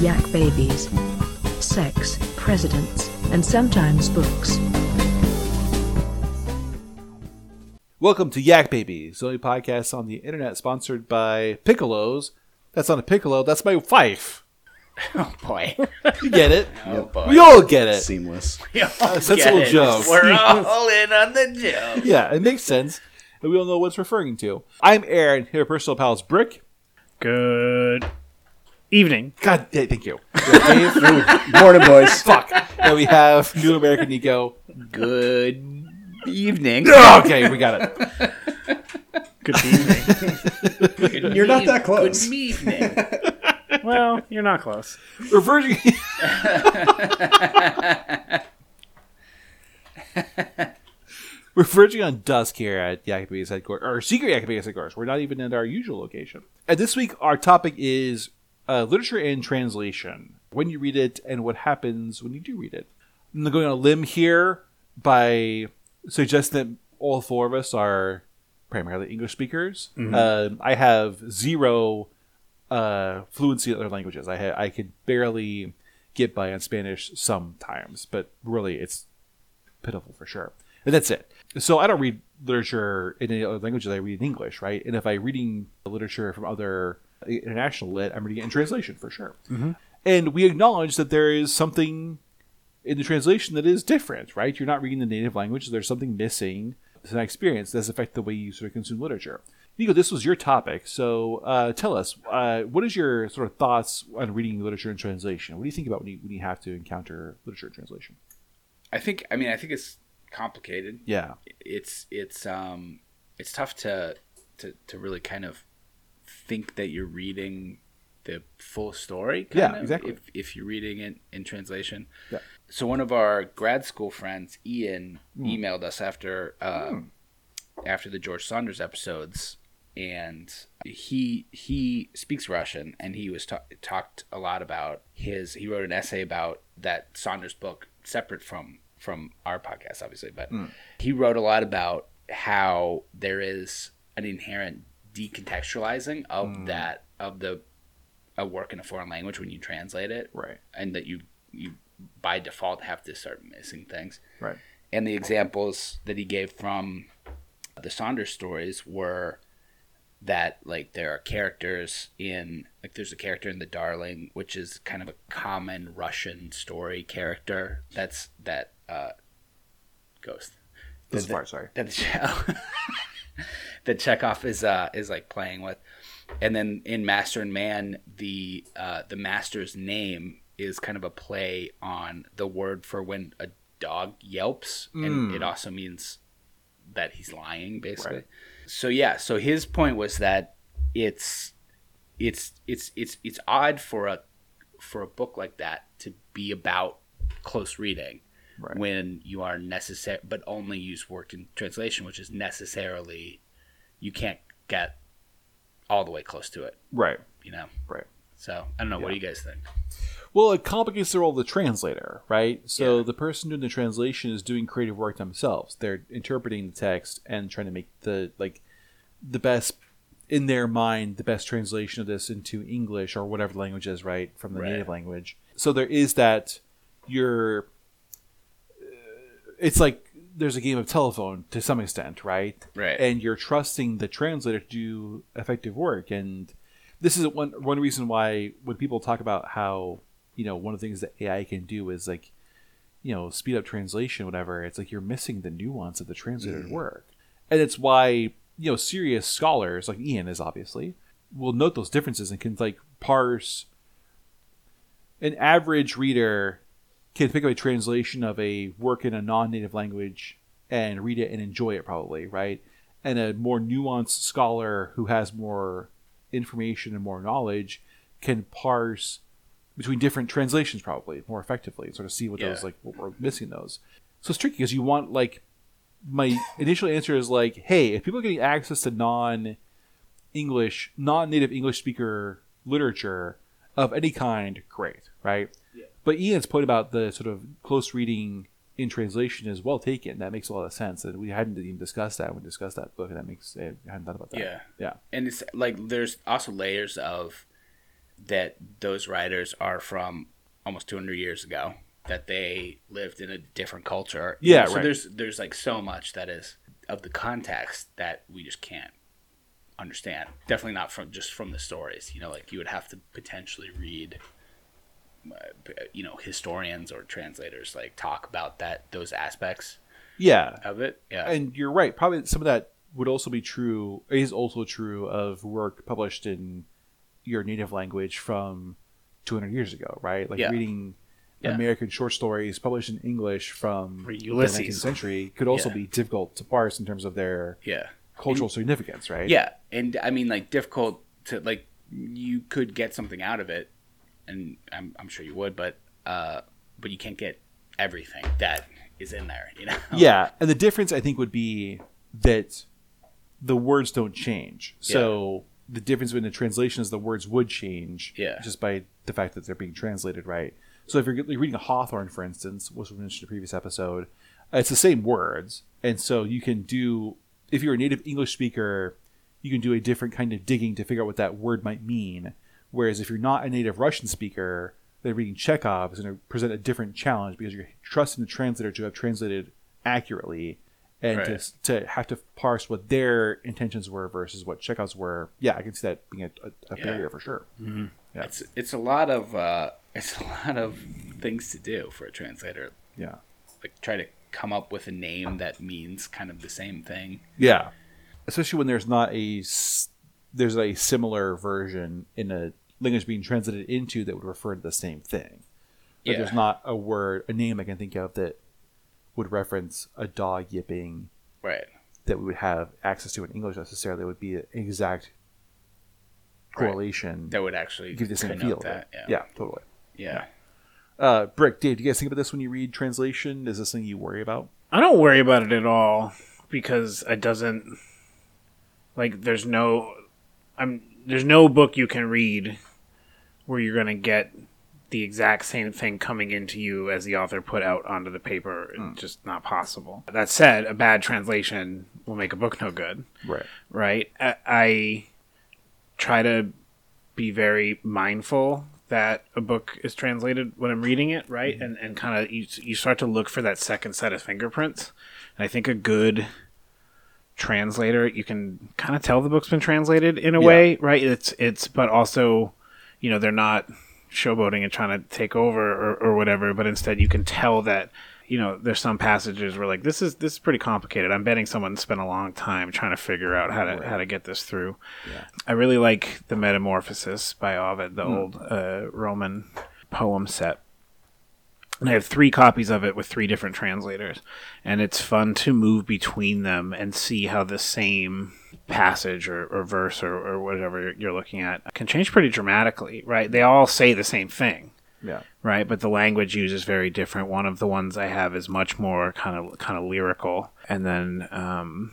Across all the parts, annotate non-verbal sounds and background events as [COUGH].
yak babies. Sex, presidents, and sometimes books. Welcome to Yak Babies, the only podcast on the internet sponsored by Piccolos. That's not a piccolo, that's my wife. [LAUGHS] Oh boy. You get it? [LAUGHS] Oh boy. We all get it. Seamless. We all A sensible get it. joke. We're all [LAUGHS] in on the joke. Yeah, it makes sense. And we all know what it's referring to. I'm Aaron, here, personal pals Brick. Good evening. God, da- thank you. Dave. [LAUGHS] Morning, boys. Fuck. And we have New American Nico. Good evening. Okay, we got it. Good evening. Good You're not that close. Good evening. [LAUGHS] well, you're not close. We're verging. [LAUGHS] We're verging on dusk here at Yak Babies headquarters, or secret Yak Babies headquarters. We're not even at our usual location. And this week, our topic is uh, literature and translation. When you read it, and what happens when you do read it. I'm going on a limb here by suggesting that all four of us are primarily English speakers. Um, I have zero uh, fluency in other languages. I ha- I could barely get by on Spanish sometimes, but really it's pitiful for sure. And that's it. So I don't read literature in any other languages. I read in English, right? And if I'm reading literature from other international lit, I'm reading it in translation for sure. And we acknowledge that there is something in the translation that is different, right? You're not reading the native language. There's something missing. It's an experience that does affect the way you sort of consume literature. Nico, this was your topic, so uh, tell us uh, what is your sort of thoughts on reading literature in translation? What do you think about when you when you have to encounter literature in translation? I think. I mean, I think it's complicated. Yeah, It's it's um it's tough to to to really kind of think that you're reading the full story. Kind Yeah, of, exactly. If if you're reading it in translation. Yeah. So one of our grad school friends, Ian, Hmm. emailed us after uh, after the George Saunders episodes, and he he speaks Russian, and he was ta- talked a lot about his. He wrote an essay about that Saunders book, separate from from our podcast, obviously, but he wrote a lot about how there is an inherent decontextualizing of that of the a work in a foreign language when you translate it, right, and that you you by default have to start missing things. right, And the examples that he gave from the Saunders stories were that like there are characters in like there's a character in The Darling which is kind of a common Russian story character that's that uh ghost The- far. Sorry. that the [LAUGHS] [LAUGHS] that Chekhov is uh is like playing with, and then in Master and Man, the uh, the master's name is kind of a play on the word for when a dog yelps, and it also means that he's lying, basically. Right. So yeah, so his point was that it's it's it's it's it's odd for a for a book like that to be about close reading Right. when you are necessary but only use work in translation which is necessarily you can't get all the way close to it Right, you know right. so i don't know what do you guys think Well, it complicates the role of the translator, right? So Yeah. the person doing the translation is doing creative work themselves. They're interpreting the text and trying to make the like the best in their mind the best translation of this into English or whatever language is, right, from the Right. native language. So there is that you're it's like there's a game of telephone to some extent, right? Right. And you're trusting the translator to do effective work. And this is one one reason why when people talk about how you know one of the things that AI can do is like you know speed up translation, whatever. It's like you're missing the nuance of the translated mm. work, and it's why you know serious scholars like Ian is obviously will note those differences and can like parse an average reader can pick up a translation of a work in a non-native language and read it and enjoy it probably right? And a more nuanced scholar who has more information and more knowledge can parse between different translations probably more effectively and sort of see what Yeah. those like what we're missing those. So it's tricky because you want like my initial answer is like hey if people are getting access to non english non-native english speaker literature of any kind great right but Ian's point about the sort of close reading in translation is well taken. That makes a lot of sense, and we hadn't even discussed that when we discussed that book, and that makes I hadn't thought about that. Yeah. yeah, and it's like there's also layers of that those writers are from almost 200 years ago that they lived in a different culture Yeah, so right. there's there's like so much that is of the context that we just can't understand definitely not from just from the stories you know like you would have to potentially read you know historians or translators like talk about that those aspects Yeah, of it yeah and you're right. Probably some of that would also be true. Is also true of work published in your native language from 200 years ago, right? Like Yeah. reading Yeah. American short stories published in English from Or the Ulysses. 19th century could also Yeah. be difficult to parse in terms of their yeah cultural significance, right? Yeah, and I mean, like difficult to like. You could get something out of it, and I'm, I'm sure you would, but uh, but you can't get everything that is in there. You know. [LAUGHS] Yeah, and the difference I think would be that the words don't change. So the difference between the translation is the words would change. Yeah. Just by the fact that they're being translated right. So if you're you're reading a Hawthorne, for instance, which was mentioned in a previous episode, it's the same words, and so you can do if you're a native English speaker, you can do a different kind of digging to figure out what that word might mean. Whereas if you're not a native Russian speaker, then reading Chekhov is going to present a different challenge because you're trusting the translator to have translated accurately and Right. to, to have to parse what their intentions were versus what Chekhov's were. Yeah, I can see that being a, a, a Yeah. barrier for sure. Yeah. It's it's a lot of uh, [LAUGHS] it's a lot of things to do for a translator. Yeah. Like try to come up with a name that means kind of the same thing. Yeah. Especially when there's not a there's a similar version in a language being translated into that would refer to the same thing. Like Yeah. there's not a word, a name I can think of that would reference a dog yipping Right. that we would have access to in English necessarily. It would be an exact correlation. That would actually give the same feel. That. it. Yeah. yeah, totally. Yeah. Uh, Brick, Dave, do you guys think about this when you read translation? Is this something you worry about? I don't worry about it at all because it doesn't like there's no I'm there's no book you can read where you're going to get the exact same thing coming into you as the author put out onto the paper. It's hmm. just not possible. That said, a bad translation will make a book no good Right. right? I, I try to be very mindful that a book is translated when I'm reading it, right? Hmm. And and kind of you, you start to look for that second set of fingerprints. And I think a good translator, you can kind of tell the book's been translated in a Yeah. way, right? It's it's but also, you know, they're not showboating and trying to take over or, or whatever, but instead you can tell that you know there's some passages where like this is this is pretty complicated. I'm betting someone spent a long time trying to figure out how to how to get this through. I really like the Metamorphosis by Ovid, the old uh, Roman poem set. And I have three copies of it with three different translators. And it's fun to move between them and see how the same passage or, or verse or, or whatever you're looking at can change pretty dramatically, right? They all say the same thing Yeah. right? But the language used is very different. One of the ones I have is much more kind of kind of lyrical, and then um,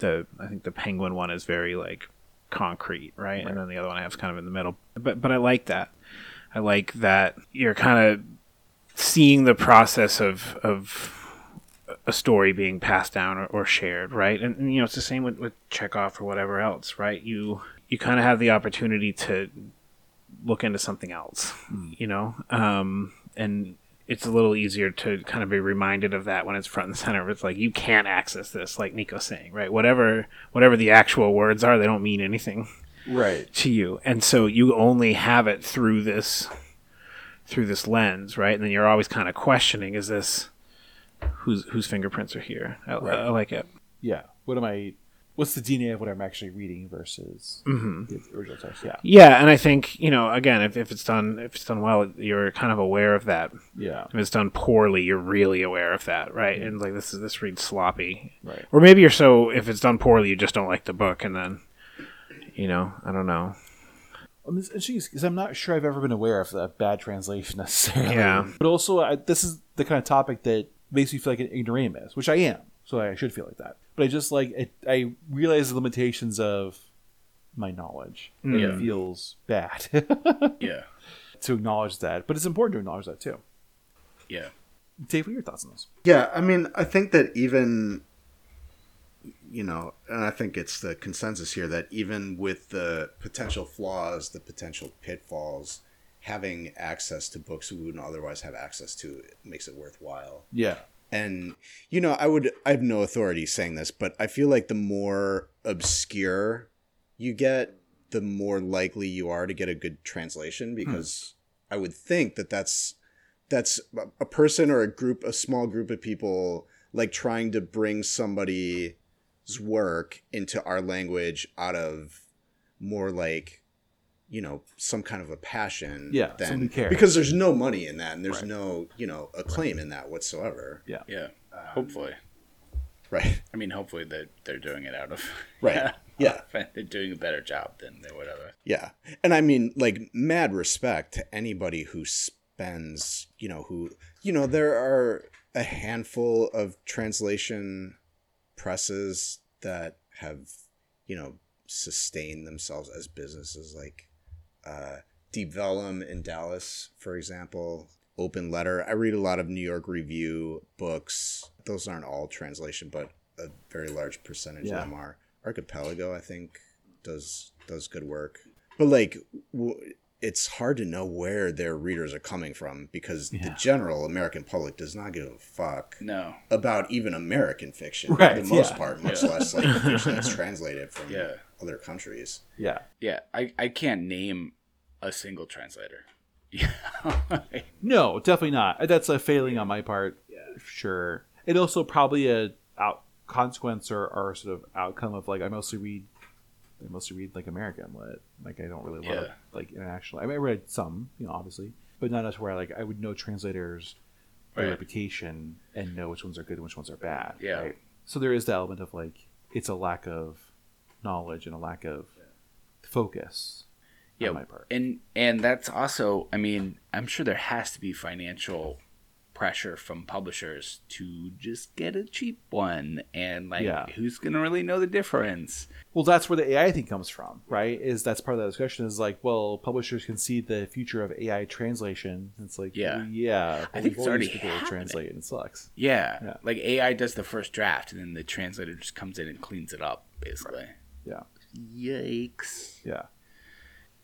the I think the penguin one is very like concrete, right? And then the other one I have is kind of in the middle. But but I like that. I like that you're kind of seeing the process of of a story being passed down or, or shared, right? And, and, you know, it's the same with, with Chekhov or whatever else, right? You you kind of have the opportunity to look into something else, you know, um, and it's a little easier to kind of be reminded of that when it's front and center. It's like you can't access this, like Nico's saying, right? Whatever whatever the actual words are, they don't mean anything Right. to you, and so you only have it through this through this lens, right? And then you're always kind of questioning: Is this whose whose fingerprints are here? I, I like it. Yeah. What am I? What's the DNA of what I'm actually reading versus mm-hmm. the original text? Yeah. Yeah, and I think you know, again, if, if it's done if it's done well, you're kind of aware of that. Yeah. If it's done poorly, you're really aware of that, right? Mm-hmm. And like this is this reads sloppy, Right. or maybe you're so if it's done poorly, you just don't like the book, and then you know, I don't know. Um, I'm because I'm not sure I've ever been aware of a bad translation [LAUGHS] necessarily. Yeah. But also, I, this is the kind of topic that makes me feel like an ignoramus, which I am. So I should feel like that. But I just like it, I realize the limitations of my knowledge. and Yeah. It feels bad [LAUGHS] Yeah. to acknowledge that, but it's important to acknowledge that too. Yeah. Dave, what are your thoughts on this? Yeah, I mean, I think that even you know, and I think it's the consensus here that even with the potential flaws, the potential pitfalls, having access to books we wouldn't otherwise have access to makes it worthwhile. Yeah. And you know, I would I have no authority saying this, but I feel like the more obscure you get, the more likely you are to get a good translation hmm. because I would think that that's that's a person or a group a small group of people like trying to bring somebody's work into our language out of more like you know some kind of a passion Yeah, than cares. because there's no money in that and there's Right. no you know acclaim in that whatsoever Yeah. Yeah. Um, hopefully. right I mean, hopefully they're, they're doing it out of. [LAUGHS] Right. [LAUGHS] Yeah. [LAUGHS] They're doing a better job than they would have. Yeah. And I mean, like, mad respect to anybody who spends, you know, who, you know, there are a handful of translation presses that have, you know, sustained themselves as businesses like uh, Deep Vellum in Dallas, for example, Open Letter. I read a lot of New York Review books. Those aren't all translation, but a very large percentage Yeah. of them are. Archipelago, I think, does does good work. But like, w- it's hard to know where their readers are coming from because the general American public does not give a fuck No. about even American fiction Right, for the most yeah. part, much Yeah. less like [LAUGHS] fiction that's translated from Yeah. other countries. Yeah. Yeah. I, I can't name a single translator. [LAUGHS] Yeah. No, definitely not. That's a failing on my part. Yeah. Sure. It also probably a out consequence or, or sort of outcome of like I mostly read I mostly read like American lit. Like I don't really love Yeah. like international. I mean I read some, you know, obviously. But not as where like I would know translators by Right. reputation and know which ones are good and which ones are bad. Yeah. Right? So there is the element of like it's a lack of knowledge and a lack of focus yeah. on my part. And and that's also I mean, I'm sure there has to be financial pressure from publishers to just get a cheap one and like Yeah. who's gonna really know the difference? Well, that's where the AI thing comes from, right? Is that's part of that discussion is like, well, publishers can see the future of AI translation. It's like, Yeah. yeah. I think it's already been able to happening. translate, and it sucks. Yeah. Yeah. Like AI does the first draft and then the translator just comes in and cleans it up, basically. Yeah, Yikes. yeah,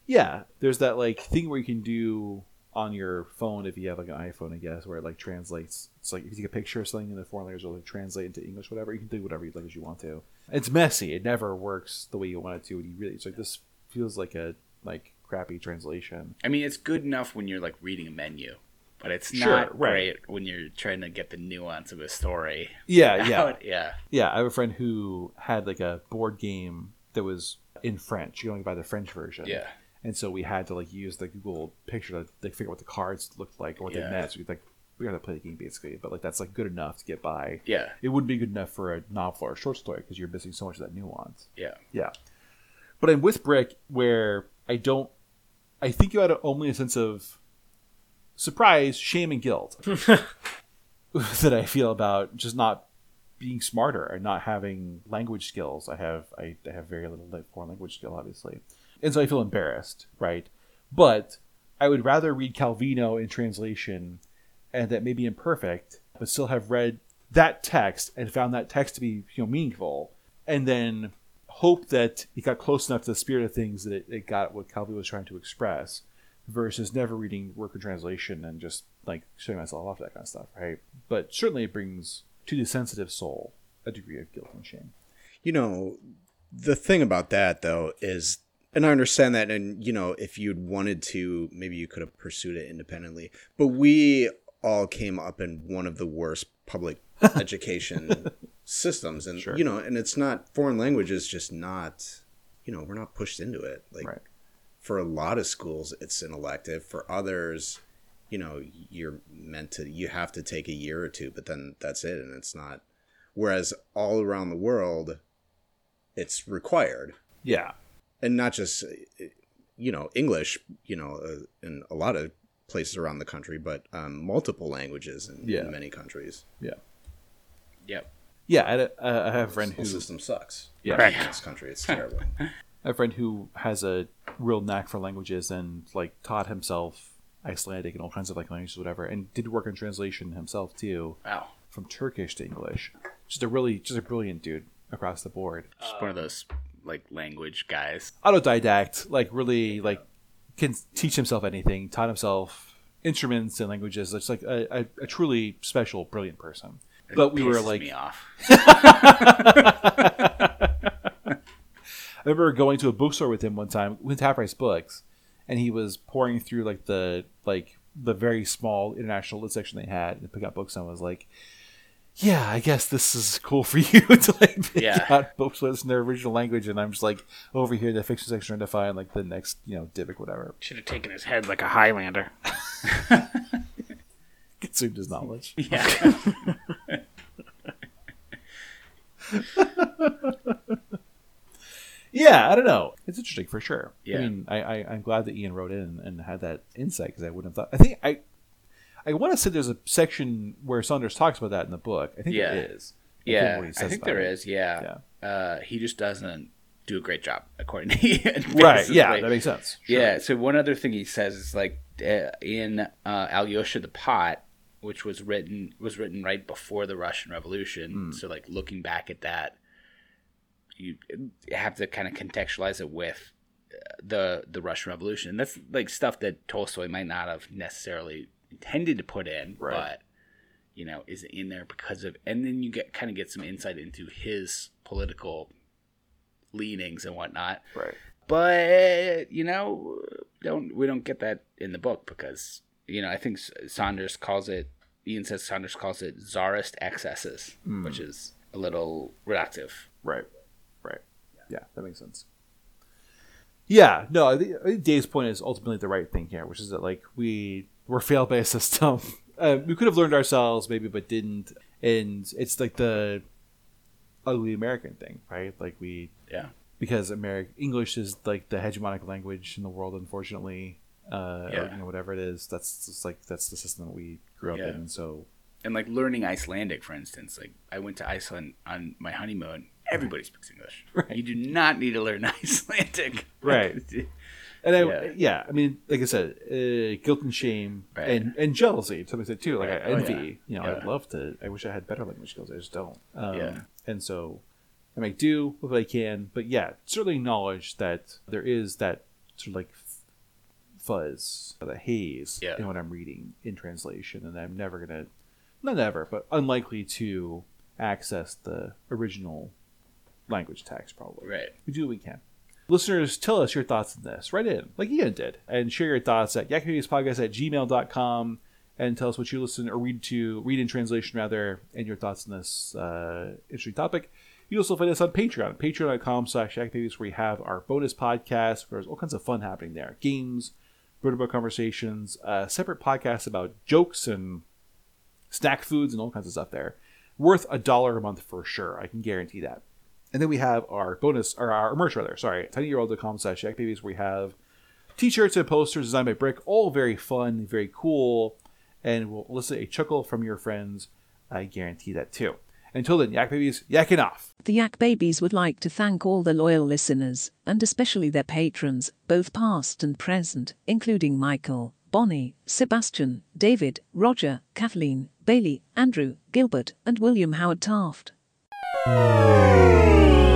yeah. There's that like thing where you can do on your phone if you have like an iPhone, I guess, where it like translates. It's like if you take a picture of something in the foreign language, it'll like translate into English, whatever. You can do whatever you like as you want to. It's messy. It never works the way you want it to. And you really, it's like this feels like a like crappy translation. I mean, it's good enough when you're like reading a menu, but it's Sure, not right. great when you're trying to get the nuance of a story. Yeah, [LAUGHS] yeah. out. yeah. Yeah, I have a friend who had like a board game that was in French. You only buy the French version. Yeah. And so we had to like use the Google picture to like, figure out what the cards looked like or what Yeah. they meant. So we like we got to play the game basically, but like that's like good enough to get by. Yeah. It wouldn't be good enough for a novel or a short story because you're missing so much of that nuance. Yeah. Yeah. But I'm with Brick where I don't I think you had a, only a sense of surprise, shame, and guilt [LAUGHS] that I feel about just not being smarter and not having language skills. I have I, I have very little like, foreign language skill, obviously, and so I feel embarrassed, right? But I would rather read Calvino in translation, and that may be imperfect, but still have read that text and found that text to be you know meaningful, and then hope that it got close enough to the spirit of things that it, it got what Calvino was trying to express, versus never reading work in translation and just like shutting myself off that kind of stuff, right? But certainly it brings to the sensitive soul a degree of guilt and shame. You know, the thing about that though is and I understand that and you know, if you'd wanted to, maybe you could have pursued it independently. But we all came up in one of the worst public [LAUGHS] education systems and Sure. you know, and it's not foreign language is just not you know, we're not pushed into it. Like Right. for a lot of schools it's an elective. For others, you know, you're meant to you have to take a year or two, but then that's it and it's not whereas all around the world it's required Yeah. And not just uh, you know english you know uh, in a lot of places around the country but um, multiple languages in, Yeah. in many countries Yeah. Yep. Yeah. I, uh, I have a friend the who system sucks Yeah. in this country it's terrible [LAUGHS] I have a friend who has a real knack for languages and like taught himself Icelandic and all kinds of like languages, whatever, and did work on translation himself too, Wow. from Turkish to English. Just a really, just a brilliant dude. across the board. Just one of those like language guys. Autodidact, like really like can teach himself anything, taught himself instruments and languages. It's like a, a, a truly special, brilliant person. It But we were like, me off. [LAUGHS] I remember going to a bookstore with him one time with Half Price Books, and he was pouring through like the like the very small international lit section they had and pick out books and was like, "Yeah, I guess this is cool for [LAUGHS] you to like pick Yeah. out books in their original language." And I'm just like over here in the fiction section trying to find like the next you know Divic whatever. Should have taken his head like a Highlander. [LAUGHS] Consumed his knowledge. Yeah. [LAUGHS] Yeah, I don't know. It's interesting for sure. I Yeah. mean, I, I I'm glad that Ian wrote in and had that insight because I wouldn't have thought. I think I I want to say there's a section where Saunders talks about that in the book. I think Yeah. there is. I yeah. I think there it. is. Yeah. Uh, he just doesn't do a great job, according to [LAUGHS] Ian. Right. Yeah, that makes sense. Sure. Yeah. So one other thing he says is like uh, in uh, Alyosha the Pot, which was written was written right before the Russian Revolution. Hmm. So like looking back at that, you have to kind of contextualize it with uh, the the Russian Revolution. And that's like stuff that Tolstoy might not have necessarily intended to put in, Right. but you know is in there because of. And then you get kind of get some insight into his political leanings and whatnot Right. but you know don't we don't get that in the book because you know i think saunders calls it ian says saunders calls it czarist excesses hmm. which is a little reductive Right. Right. Yeah, that makes sense. Yeah, no, I think Dave's point is ultimately the right thing here, which is that like we were failed by [LAUGHS] a system. Uh, we could have learned ourselves maybe, but didn't, and it's like the ugly American thing, right? Like we yeah because American English is like the hegemonic language in the world, unfortunately. Uh, or, Yeah. you know, whatever it is, that's just like that's the system that we grew up Yeah. in. So and like learning icelandic for instance like i went to iceland on my honeymoon everybody speaks english [LAUGHS] Right. you do not need to learn [LAUGHS] icelandic Right. And I, Yeah. yeah. I mean, like I said, uh, guilt and shame Right. and, and jealousy to some extent too. Like Right. I Oh, envy. yeah. You know, Yeah. I'd love to. I wish I had better language skills. I just don't. Um, Yeah. And so I make do with what I can. But yeah, certainly acknowledge that there is that sort of like fuzz, the haze Yeah. in what I'm reading in translation, and I'm never gonna, not never, but unlikely to access the original language text probably right we do what we can. Listeners, tell us your thoughts on this. Write in, like Ian did, and share your thoughts at yakapodcast at gmail.com and tell us what you listen or read to, read in translation rather, and your thoughts on this uh, interesting topic. You also find us on Patreon, patreon.com slash yakbabies, where we have our bonus podcast, there's all kinds of fun happening there. Games, book conversations, uh, separate podcasts about jokes and snack foods and all kinds of stuff there. Worth a dollar a month for sure. I can guarantee that. And then we have our bonus, or our merch rather, sorry, tinyyearold.com slash babies. We have t-shirts and posters designed by Brick, all very fun, very cool, and will elicit a chuckle from your friends. I guarantee that too. Until then, Yak Babies, yakking off. The Yak Babies would like to thank all the loyal listeners, and especially their patrons, both past and present, including Michael, Bonnie, Sebastian, David, Roger, Kathleen, Bailey, Andrew, Gilbert, and William Howard Taft. Oh.